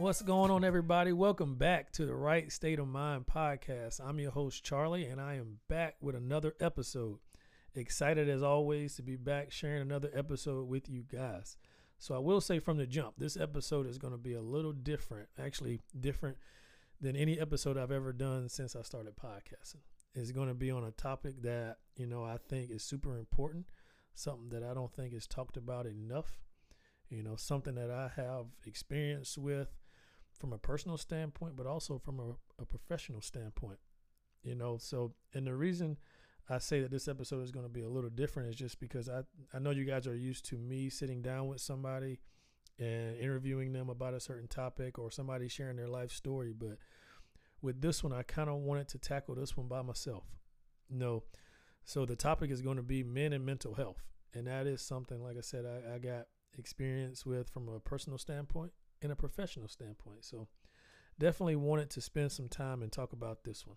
What's going on, everybody? Welcome back to the Right State of Mind podcast. I'm your host, Charlie, and I am back with another episode. Excited as always to be back sharing another episode with you guys. So, I will say from the jump, this episode is going to be a little different, actually, different than any episode I've ever done since I started podcasting. It's going to be on a topic that, you know, I think is super important, something that I don't think is talked about enough, you know, something that I have experience with from a personal standpoint, but also from a, a professional standpoint. You know, so and the reason I say that this episode is going to be a little different is just because I I know you guys are used to me sitting down with somebody and interviewing them about a certain topic or somebody sharing their life story, but with this one I kind of wanted to tackle this one by myself. No. So the topic is going to be men and mental health. And that is something like I said I, I got experience with from a personal standpoint in a professional standpoint. So definitely wanted to spend some time and talk about this one.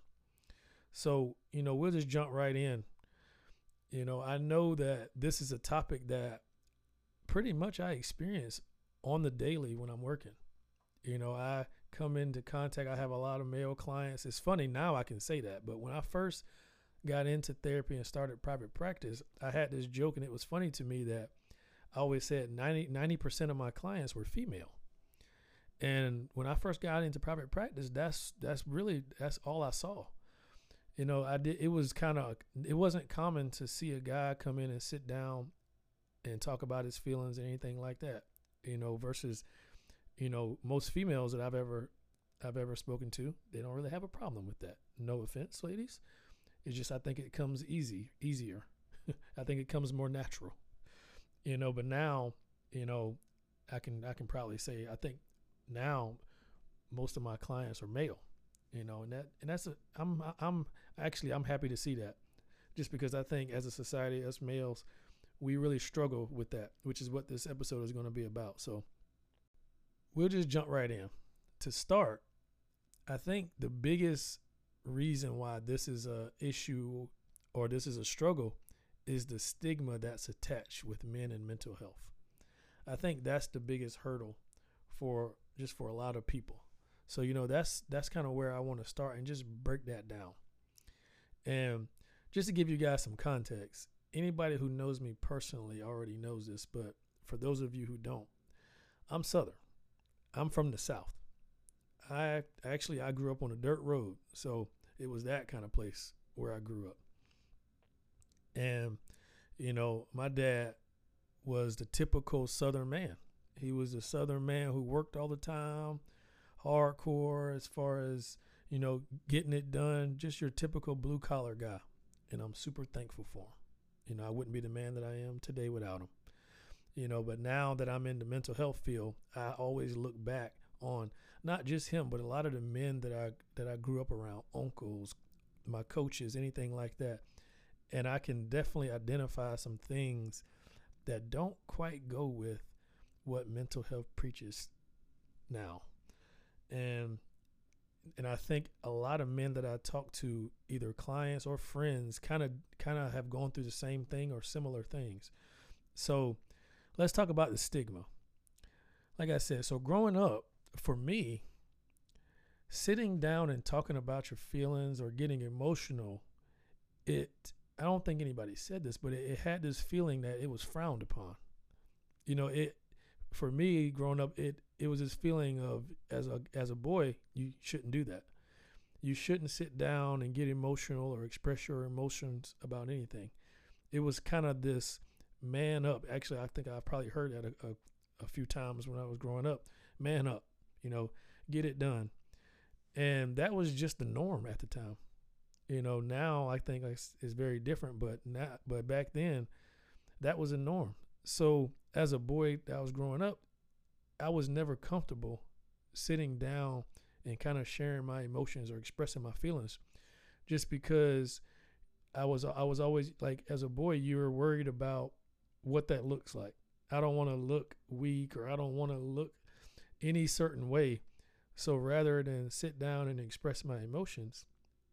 So, you know, we'll just jump right in. You know, I know that this is a topic that pretty much I experience on the daily when I'm working. You know, I come into contact, I have a lot of male clients. It's funny now I can say that, but when I first got into therapy and started private practice, I had this joke and it was funny to me that I always said 90 percent of my clients were female. And when I first got into private practice, that's that's really that's all I saw. You know, I did it was kind of it wasn't common to see a guy come in and sit down and talk about his feelings and anything like that. You know, versus you know, most females that I've ever I've ever spoken to, they don't really have a problem with that. No offense, ladies. It's just I think it comes easy, easier. I think it comes more natural. You know, but now, you know, I can I can probably say I think now most of my clients are male you know and that and that's a i'm i'm actually i'm happy to see that. Just because i think as a society as males we really struggle with that which is what this episode is going to be about. So we'll just jump right in. To start i think the biggest reason why this is a issue or this is a struggle is the stigma that's attached with men and mental health. I think that's the biggest hurdle for just for a lot of people. So you know that's that's kind of where I want to start and just break that down. And just to give you guys some context, anybody who knows me personally already knows this, but for those of you who don't, I'm Southern. I'm from the South. I actually I grew up on a dirt road, so it was that kind of place where I grew up. And you know, my dad was the typical Southern man. He was a Southern man who worked all the time, hardcore as far as, you know, getting it done, just your typical blue collar guy. And I'm super thankful for him. You know, I wouldn't be the man that I am today without him. You know, but now that I'm in the mental health field, I always look back on not just him, but a lot of the men that I that I grew up around, uncles, my coaches, anything like that. And I can definitely identify some things that don't quite go with what mental health preaches now. And and I think a lot of men that I talk to, either clients or friends, kind of kind of have gone through the same thing or similar things. So, let's talk about the stigma. Like I said, so growing up for me, sitting down and talking about your feelings or getting emotional, it I don't think anybody said this, but it, it had this feeling that it was frowned upon. You know, it for me growing up it it was this feeling of as a as a boy you shouldn't do that. You shouldn't sit down and get emotional or express your emotions about anything. It was kind of this man up. Actually i think i've probably heard that a, a, a few times when i was growing up. Man up you know get it done. And that was just the norm at the time. You know now i think it's, it's very different but not but back then that was a norm so as a boy that was growing up, I was never comfortable sitting down and kind of sharing my emotions or expressing my feelings just because I was I was always like as a boy you were worried about what that looks like. I don't want to look weak or I don't want to look any certain way. So rather than sit down and express my emotions,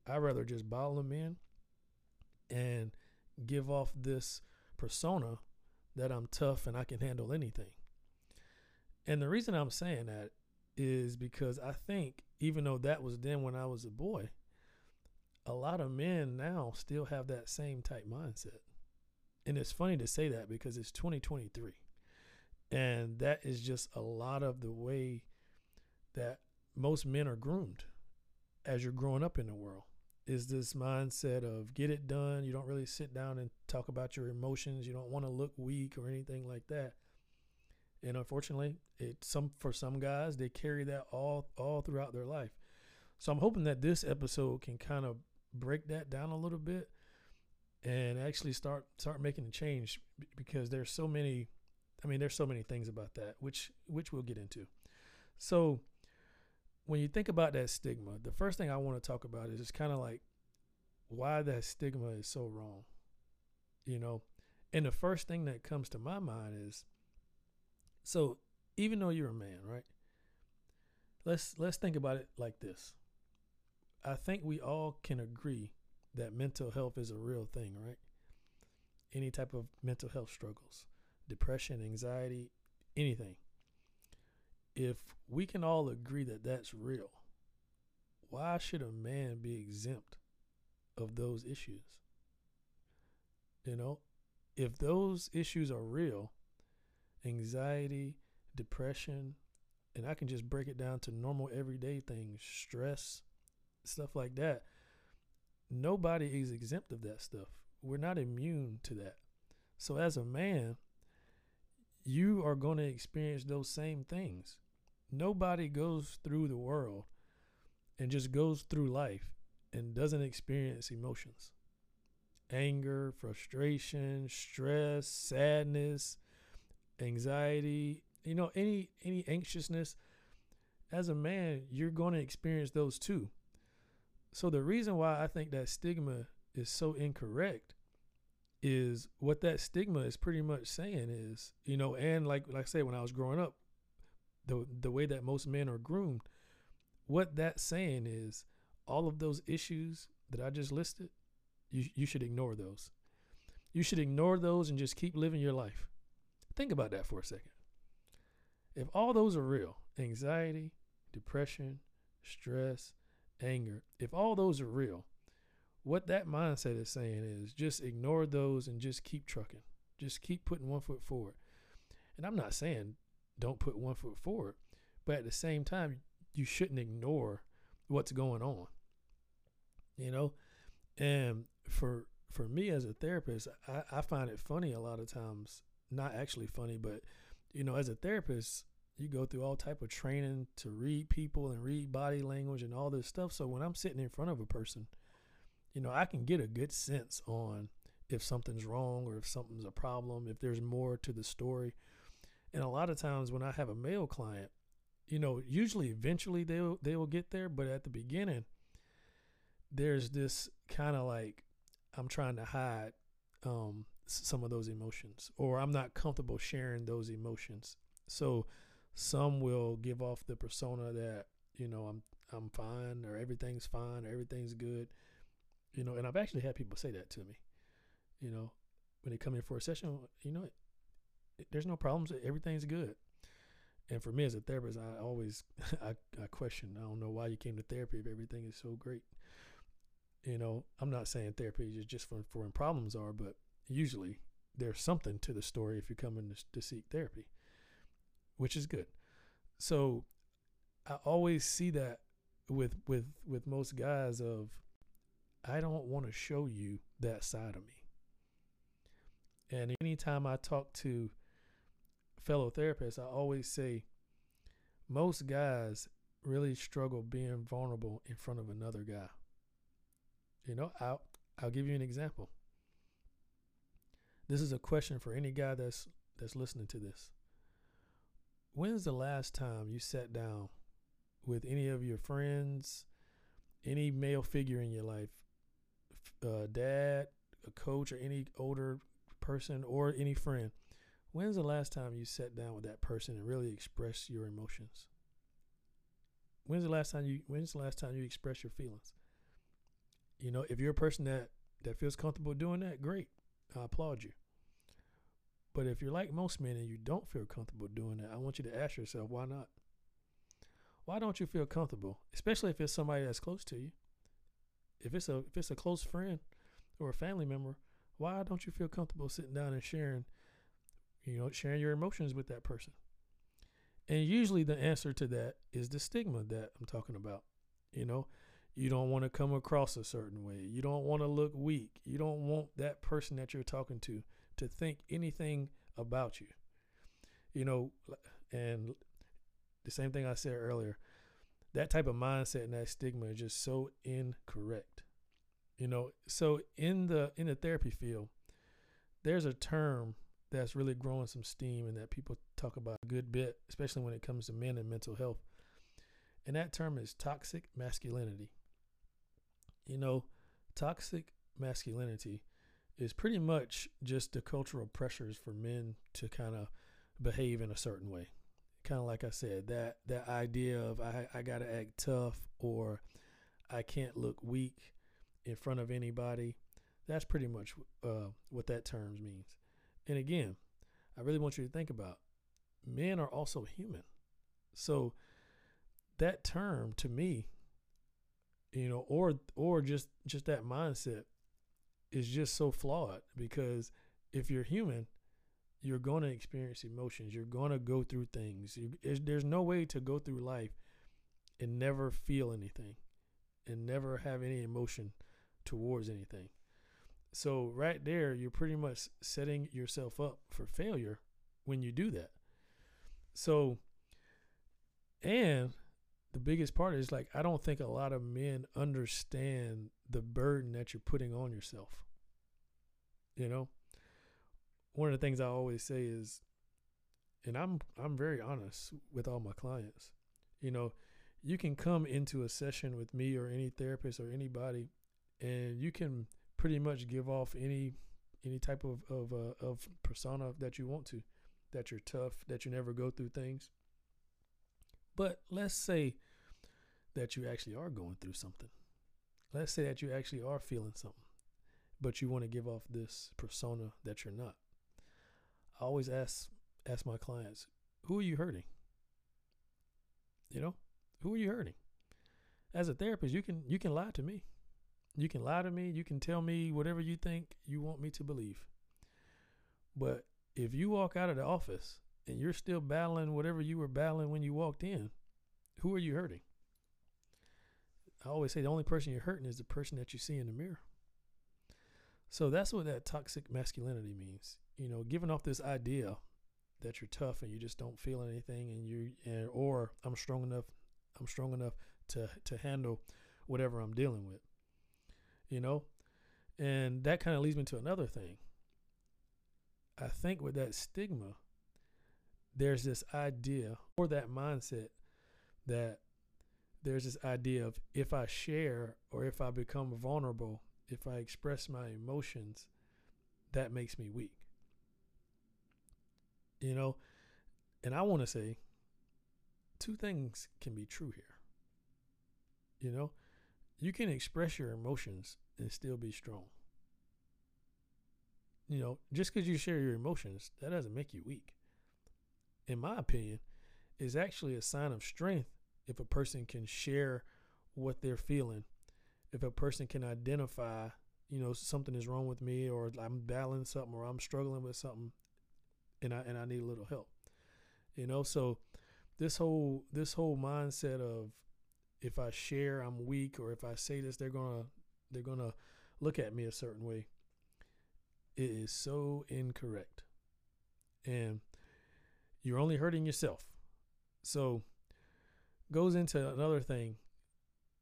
I rather just bottle them in and give off this persona that I'm tough and I can handle anything. And the reason I'm saying that is because I think even though that was then when I was a boy, a lot of men now still have that same type mindset. And it's funny to say that because it's 2023. And that is just a lot of the way that most men are groomed as you're growing up in the world is this mindset of get it done. You don't really sit down and talk about your emotions. You don't want to look weak or anything like that. And unfortunately, it some for some guys they carry that all all throughout their life. So I'm hoping that this episode can kind of break that down a little bit and actually start start making a change because there's so many I mean there's so many things about that which which we'll get into. So when you think about that stigma, the first thing I want to talk about is just kind of like why that stigma is so wrong. You know, and the first thing that comes to my mind is so even though you're a man, right? Let's let's think about it like this. I think we all can agree that mental health is a real thing, right? Any type of mental health struggles, depression, anxiety, anything. If we can all agree that that's real, why should a man be exempt of those issues? You know, if those issues are real, anxiety, depression, and I can just break it down to normal everyday things, stress, stuff like that. Nobody is exempt of that stuff. We're not immune to that. So as a man, you are going to experience those same things. Nobody goes through the world and just goes through life and doesn't experience emotions. Anger, frustration, stress, sadness, anxiety, you know, any any anxiousness as a man, you're going to experience those too. So the reason why I think that stigma is so incorrect is what that stigma is pretty much saying is, you know, and like like I said when I was growing up, the the way that most men are groomed, what that's saying is all of those issues that I just listed, you you should ignore those. You should ignore those and just keep living your life. Think about that for a second. If all those are real, anxiety, depression, stress, anger, if all those are real, what that mindset is saying is just ignore those and just keep trucking. Just keep putting one foot forward. And I'm not saying don't put one foot forward, but at the same time, you shouldn't ignore what's going on. You know? And for for me as a therapist, I, I find it funny a lot of times, not actually funny, but you know, as a therapist, you go through all type of training to read people and read body language and all this stuff. So when I'm sitting in front of a person, you know, I can get a good sense on if something's wrong or if something's a problem, if there's more to the story. And a lot of times when I have a male client, you know, usually eventually they'll they will get there, but at the beginning, there's this kind of like I'm trying to hide um, some of those emotions, or I'm not comfortable sharing those emotions. So some will give off the persona that you know I'm I'm fine or everything's fine or everything's good, you know. And I've actually had people say that to me, you know, when they come in for a session. You know, there's no problems. Everything's good. And for me as a therapist, I always I, I question. I don't know why you came to therapy if everything is so great. You know, I'm not saying therapy is just for, for when problems are, but usually there's something to the story if you're coming to, to seek therapy which is good. So I always see that with with with most guys of I don't want to show you that side of me. And anytime I talk to fellow therapists, I always say most guys really struggle being vulnerable in front of another guy. You know, I'll I'll give you an example. This is a question for any guy that's that's listening to this when's the last time you sat down with any of your friends, any male figure in your life, uh, dad, a coach, or any older person, or any friend? When's the last time you sat down with that person and really expressed your emotions? When's the last time you when's the last time you express your feelings? You know, if you're a person that that feels comfortable doing that, great. I applaud you. But if you're like most men and you don't feel comfortable doing that, I want you to ask yourself, why not? why don't you feel comfortable, especially if it's somebody that's close to you? If it's a if it's a close friend or a family member, why don't you feel comfortable sitting down and sharing, you know, sharing your emotions with that person? And usually the answer to that is the stigma that I'm talking about. You know, you don't want to come across a certain way. You don't want to look weak. You don't want that person that you're talking to to think anything about you. You know, and the same thing I said earlier, that type of mindset and that stigma is just so incorrect. You know, so in the in the therapy field, there's a term that's really growing some steam and that people talk about a good bit, especially when it comes to men and mental health. And that term is toxic masculinity. You know, toxic masculinity is pretty much just the cultural pressures for men to kind of behave in a certain way kind of like I said, that that idea of I I gotta act tough or I can't look weak in front of anybody. That's pretty much uh, what that term means. And again, I really want you to think about men are also human. So that term to me, you know, or or just just that mindset is just so flawed because if you're human, you're going to experience emotions. You're going to go through things. You, there's no way to go through life and never feel anything and never have any emotion towards anything. So, right there, you're pretty much setting yourself up for failure when you do that. So, and the biggest part is like, I don't think a lot of men understand the burden that you're putting on yourself. You know? one of the things I always say is, and I'm I'm very honest with all my clients. You know, you can come into a session with me or any therapist or anybody, and you can pretty much give off any any type of of uh, of persona that you want to, that you're tough, that you never go through things. But let's say that you actually are going through something. Let's say that you actually are feeling something, but you want to give off this persona that you're not. I always ask ask my clients, who are you hurting? You know, who are you hurting? As a therapist, you can you can lie to me. You can lie to me, you can tell me whatever you think you want me to believe. But if you walk out of the office and you're still battling whatever you were battling when you walked in, who are you hurting? I always say the only person you're hurting is the person that you see in the mirror. So that's what that toxic masculinity means you know, giving off this idea that you're tough and you just don't feel anything and you and or I'm strong enough I'm strong enough to to handle whatever I'm dealing with. You know? And that kind of leads me to another thing. I think with that stigma, there's this idea or that mindset that there's this idea of if I share or if I become vulnerable, if I express my emotions, that makes me weak you know and i want to say two things can be true here you know you can express your emotions and still be strong. You know just because you share your emotions that doesn't make you weak. In my opinion is actually a sign of strength if a person can share what they're feeling. If a person can identify you know something is wrong with me or i'm battling something or i'm struggling with something and I and I need a little help. You know, so this whole this whole mindset of if I share I'm weak or if I say this they're gonna they're gonna look at me a certain way. It is so incorrect. And you're only hurting yourself. So goes into another thing.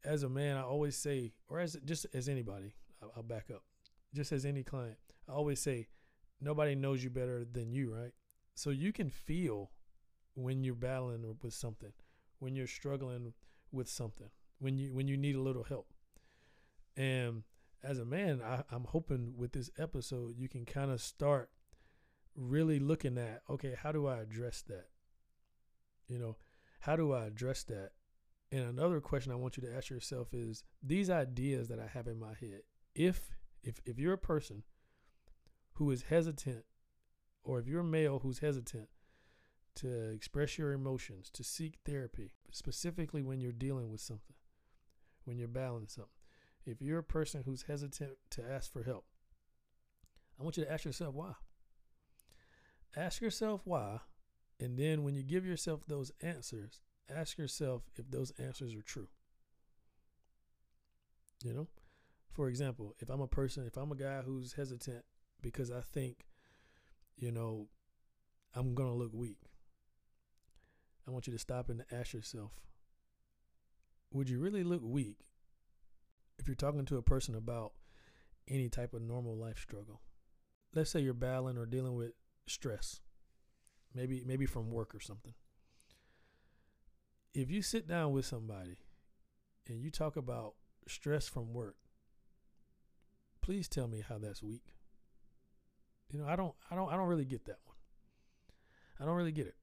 As a man, I always say, or as just as anybody, I'll, I'll back up. Just as any client, I always say, nobody knows you better than you, right? So you can feel when you're battling with something, when you're struggling with something, when you when you need a little help. And as a man, I, I'm hoping with this episode you can kind of start really looking at okay, how do I address that? You know, how do I address that? And another question I want you to ask yourself is these ideas that I have in my head. If if if you're a person who is hesitant, or if you're a male who's hesitant to express your emotions, to seek therapy, specifically when you're dealing with something, when you're battling something. If you're a person who's hesitant to ask for help, I want you to ask yourself why. Ask yourself why, and then when you give yourself those answers, ask yourself if those answers are true. You know, for example, if I'm a person, if I'm a guy who's hesitant because I think, you know, I'm going to look weak, I want you to stop and ask yourself would you really look weak if you're talking to a person about any type of normal life struggle? Let's say you're battling or dealing with stress, maybe maybe from work or something. If you sit down with somebody and you talk about stress from work, please tell me how that's weak. You know, I don't I don't I don't really get that one. I don't really get it.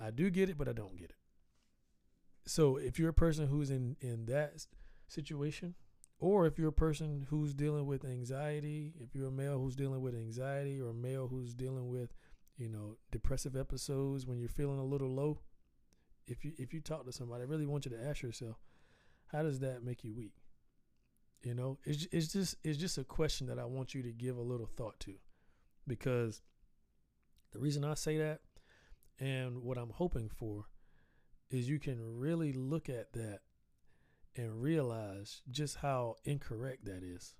I do get it, but I don't get it. So if you're a person who's in in that situation, or if you're a person who's dealing with anxiety, if you're a male who's dealing with anxiety, or a male who's dealing with, you know, depressive episodes when you're feeling a little low, if you if you talk to somebody, I really want you to ask yourself, how does that make you weak? You know, it's it's just it's just a question that I want you to give a little thought to, because the reason I say that, and what I'm hoping for, is you can really look at that and realize just how incorrect that is.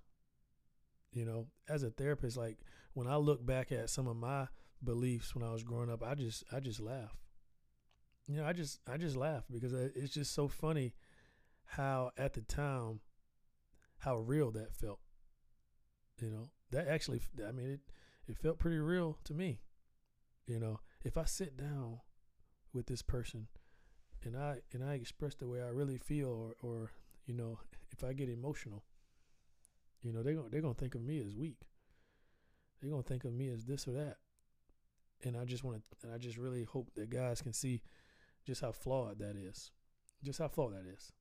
You know, as a therapist, like when I look back at some of my beliefs when I was growing up, I just I just laugh. You know, I just I just laugh because uh, it's just so funny how at the time how real that felt. You know, that actually I mean it it felt pretty real to me. You know, if I sit down with this person and I and I express the way I really feel or or you know, if I get emotional, you know, they're gonna they're gonna think of me as weak. They're gonna think of me as this or that. And I just want to, and I just really hope that guys can see just how flawed that is, just how flawed that is.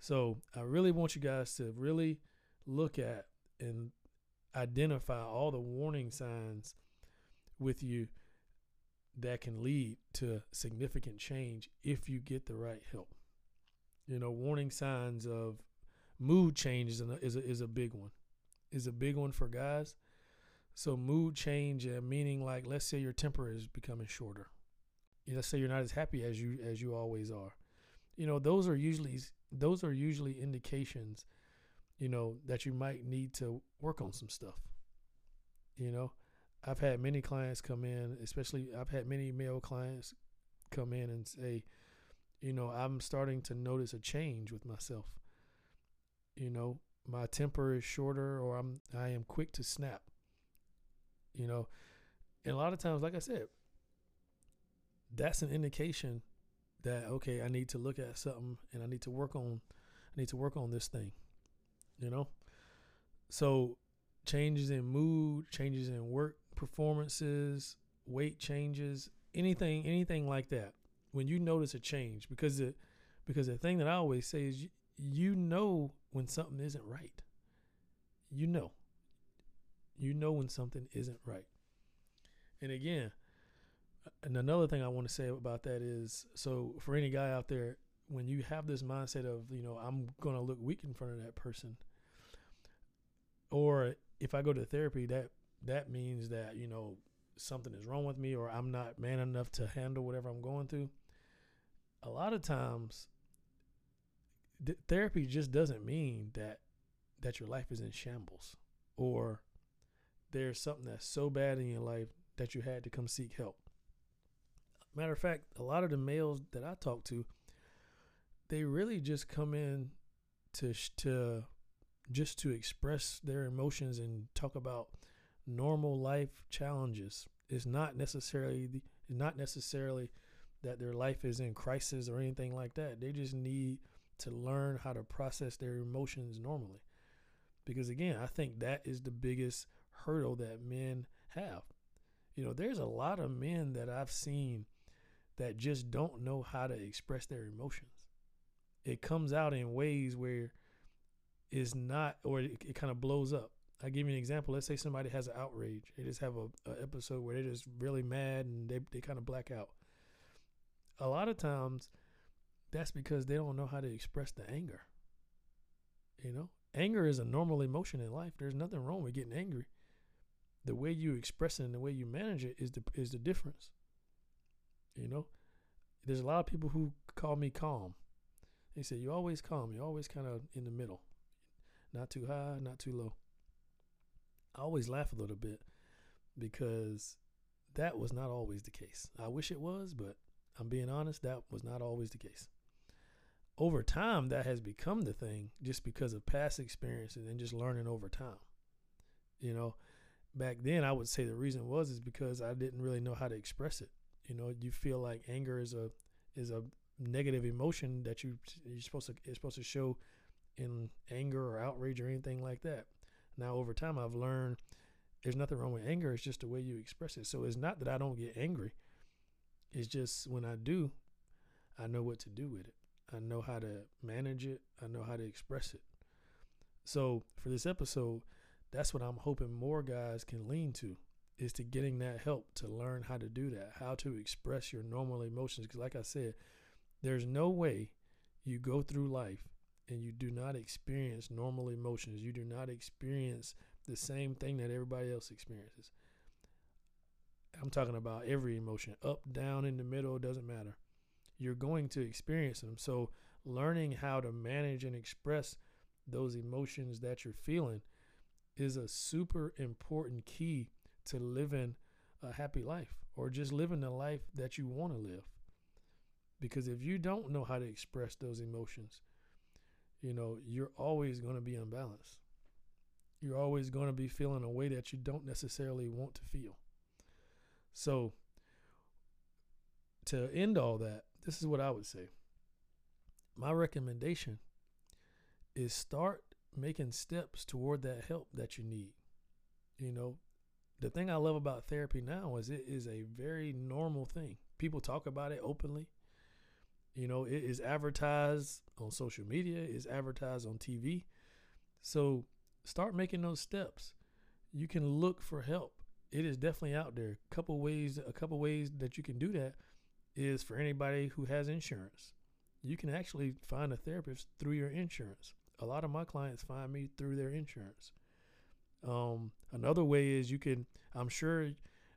So I really want you guys to really look at and identify all the warning signs with you that can lead to significant change if you get the right help. You know, warning signs of mood changes is a, is a big one. Is a big one for guys. So mood change, uh, meaning like let's say your temper is becoming shorter. Let's say you're not as happy as you as you always are. You know, those are usually those are usually indications, you know, that you might need to work on some stuff. You know, I've had many clients come in, especially I've had many male clients come in and say, you know, I'm starting to notice a change with myself. You know, my temper is shorter or I'm I am quick to snap. You know, and a lot of times like I said, that's an indication that okay, I need to look at something and I need to work on I need to work on this thing. You know? So changes in mood, changes in work performances, weight changes, anything anything like that. When you notice a change because the because the thing that I always say is you, you know when something isn't right. You know. You know when something isn't right. And again, and another thing I want to say about that is so for any guy out there, when you have this mindset of, you know, I'm going to look weak in front of that person, or if I go to therapy, that that means that, you know, something is wrong with me or I'm not man enough to handle whatever I'm going through. A lot of times th- therapy just doesn't mean that that your life is in shambles or there's something that's so bad in your life that you had to come seek help. Matter of fact, a lot of the males that I talk to, they really just come in to to just to express their emotions and talk about normal life challenges. It's not necessarily the, not necessarily that their life is in crisis or anything like that. They just need to learn how to process their emotions normally. Because again, I think that is the biggest hurdle that men have. You know, there's a lot of men that I've seen that just don't know how to express their emotions. It comes out in ways where it's not, or it, it kind of blows up. I give you an example. Let's say somebody has an outrage. They just have a, a episode where they're just really mad and they, they kind of black out. A lot of times, that's because they don't know how to express the anger. You know, anger is a normal emotion in life. There's nothing wrong with getting angry. The way you express it and the way you manage it is the is the difference. You know, there's a lot of people who call me calm. They say you're always calm. You're always kind of in the middle, not too high, not too low. I always laugh a little bit because that was not always the case. I wish it was, but I'm being honest, that was not always the case. Over time, that has become the thing just because of past experiences and just learning over time. You know, back then I would say the reason was is because I didn't really know how to express it. You know, you feel like anger is a is a negative emotion that you you're supposed to it's supposed to show in anger or outrage or anything like that. Now over time I've learned there's nothing wrong with anger, it's just the way you express it. So it's not that I don't get angry. It's just when I do, I know what to do with it. I know how to manage it. I know how to express it. So for this episode, that's what I'm hoping more guys can lean to is to getting that help to learn how to do that, how to express your normal emotions. Because, like I said, there's no way you go through life and you do not experience normal emotions. You do not experience the same thing that everybody else experiences. I'm talking about every emotion, up, down, in the middle, doesn't matter. You're going to experience them. So, learning how to manage and express those emotions that you're feeling is a super important key to living a happy life or just living the life that you want to live. Because if you don't know how to express those emotions, you know, you're always going to be unbalanced. You're always going to be feeling a way that you don't necessarily want to feel. So, to end all that, this is what I would say. My recommendation is start making steps toward that help that you need. You know, the thing I love about therapy now is it is a very normal thing. People talk about it openly. You know, it is advertised on social media, it's advertised on TV. So start making those steps. You can look for help. It is definitely out there. A couple ways, a couple ways that you can do that is for anybody who has insurance. You can actually find a therapist through your insurance. A lot of my clients find me through their insurance. Um, another way is you can, I'm sure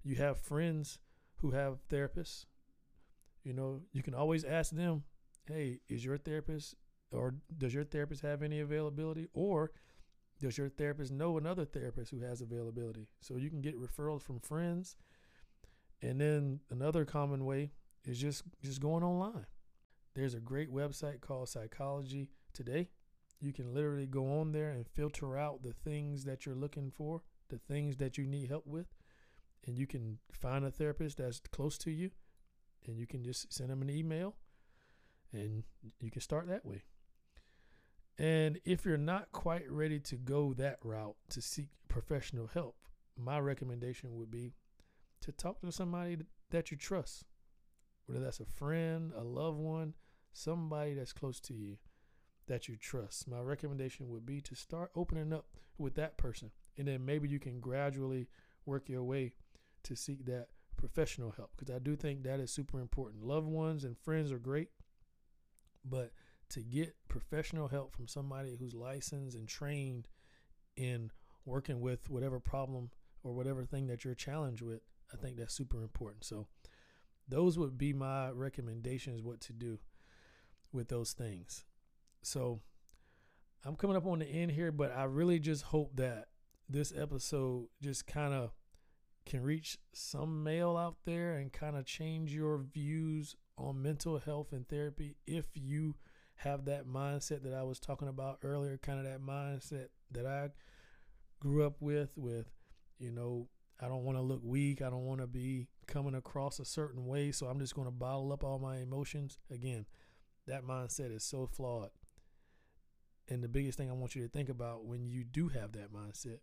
you have friends who have therapists. You know, you can always ask them, hey, is your therapist or does your therapist have any availability? Or does your therapist know another therapist who has availability? So you can get referrals from friends. And then another common way is just just going online. There's a great website called Psychology Today you can literally go on there and filter out the things that you're looking for, the things that you need help with, and you can find a therapist that's close to you, and you can just send them an email, and you can start that way. And if you're not quite ready to go that route to seek professional help, my recommendation would be to talk to somebody that you trust, whether that's a friend, a loved one, somebody that's close to you that you trust. My recommendation would be to start opening up with that person. And then maybe you can gradually work your way to seek that professional help because I do think that is super important. Loved ones and friends are great, but to get professional help from somebody who's licensed and trained in working with whatever problem or whatever thing that you're challenged with, I think that's super important. So, those would be my recommendations what to do with those things. So I'm coming up on the end here, but I really just hope that this episode just kind of can reach some male out there and kind of change your views on mental health and therapy if you have that mindset that I was talking about earlier, kind of that mindset that I grew up with with, you know, I don't want to look weak, I don't want to be coming across a certain way, so I'm just going to bottle up all my emotions. Again, that mindset is so flawed. And the biggest thing I want you to think about when you do have that mindset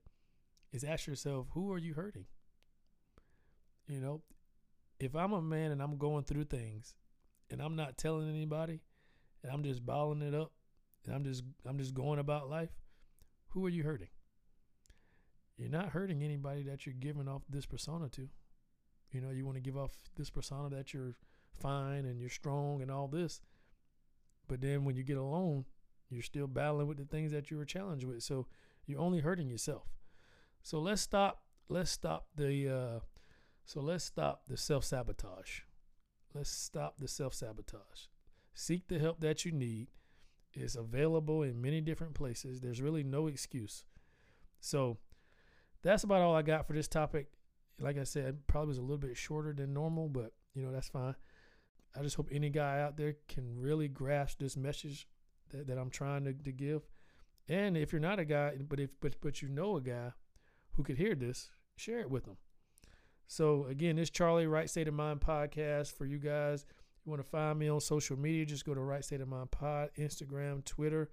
is ask yourself, who are you hurting? You know, if I'm a man and I'm going through things and I'm not telling anybody and I'm just balling it up and I'm just I'm just going about life, who are you hurting? you're not hurting anybody that you're giving off this persona to. You know, you want to give off this persona that you're fine and you're strong and all this. But then when you get alone, you're still battling with the things that you were challenged with. So you're only hurting yourself. So let's stop. Let's stop the. Uh, so let's stop the self sabotage. Let's stop the self sabotage. Seek the help that you need. It's available in many different places. There's really no excuse. So that's about all I got for this topic. Like I said, probably was a little bit shorter than normal, but you know that's fine. I just hope any guy out there can really grasp this message that, that I'm trying to, to give. And if you're not a guy, but if but but you know a guy who could hear this, share it with them. So again, this Charlie Right State of Mind podcast for you guys. You want to find me on social media, just go to Right State of Mind Pod, Instagram, Twitter.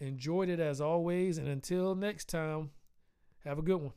Enjoyed it as always, and until next time, have a good one.